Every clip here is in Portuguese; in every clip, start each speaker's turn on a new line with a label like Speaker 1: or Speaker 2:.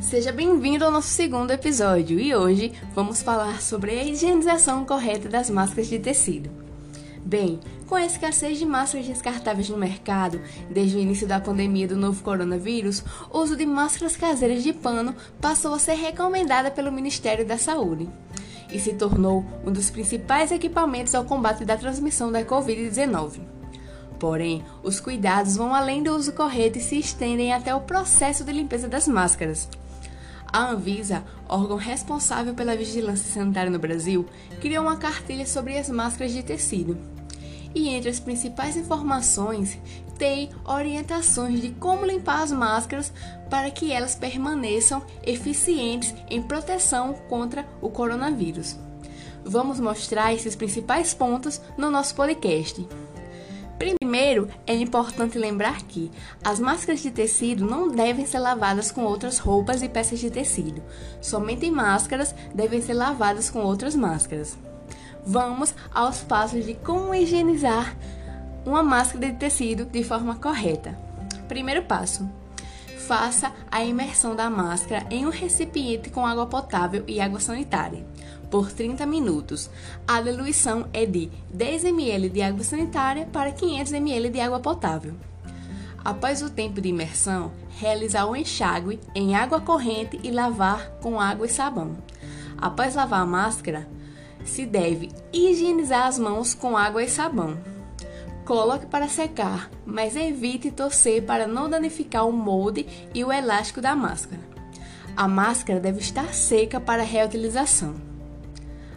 Speaker 1: Seja bem-vindo ao nosso segundo episódio e hoje vamos falar sobre a higienização correta das máscaras de tecido. Bem, com a escassez de máscaras descartáveis no mercado, desde o início da pandemia do novo coronavírus, o uso de máscaras caseiras de pano passou a ser recomendada pelo Ministério da Saúde e se tornou um dos principais equipamentos ao combate da transmissão da Covid-19. Porém, os cuidados vão além do uso correto e se estendem até o processo de limpeza das máscaras. A Anvisa, órgão responsável pela vigilância sanitária no Brasil, criou uma cartilha sobre as máscaras de tecido. E entre as principais informações tem orientações de como limpar as máscaras para que elas permaneçam eficientes em proteção contra o coronavírus. Vamos mostrar esses principais pontos no nosso podcast. Primeiro, é importante lembrar que as máscaras de tecido não devem ser lavadas com outras roupas e peças de tecido. Somente máscaras devem ser lavadas com outras máscaras. Vamos aos passos de como higienizar uma máscara de tecido de forma correta. Primeiro passo: faça a imersão da máscara em um recipiente com água potável e água sanitária por 30 minutos. A diluição é de 10 ml de água sanitária para 500 ml de água potável. Após o tempo de imersão, realizar o enxágue em água corrente e lavar com água e sabão. Após lavar a máscara, se deve higienizar as mãos com água e sabão. Coloque para secar, mas evite torcer para não danificar o molde e o elástico da máscara. A máscara deve estar seca para reutilização.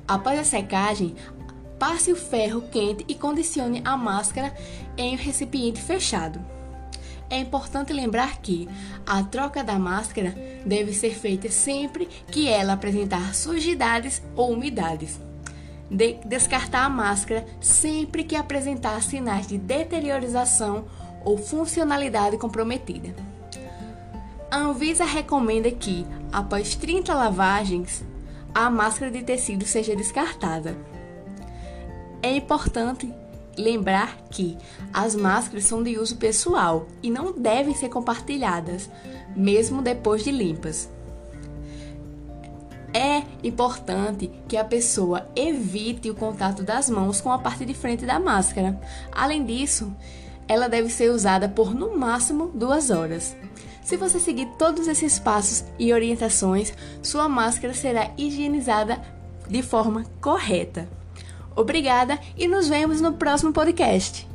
Speaker 1: Após a secagem, passe o ferro quente e condicione a máscara em um recipiente fechado. É importante lembrar que a troca da máscara deve ser feita sempre que ela apresentar sujidades ou umidades. De descartar a máscara sempre que apresentar sinais de deteriorização ou funcionalidade comprometida. A Anvisa recomenda que, após 30 lavagens, a máscara de tecido seja descartada. É importante lembrar que as máscaras são de uso pessoal e não devem ser compartilhadas, mesmo depois de limpas. Importante que a pessoa evite o contato das mãos com a parte de frente da máscara. Além disso, ela deve ser usada por no máximo duas horas. Se você seguir todos esses passos e orientações, sua máscara será higienizada de forma correta. Obrigada e nos vemos no próximo podcast.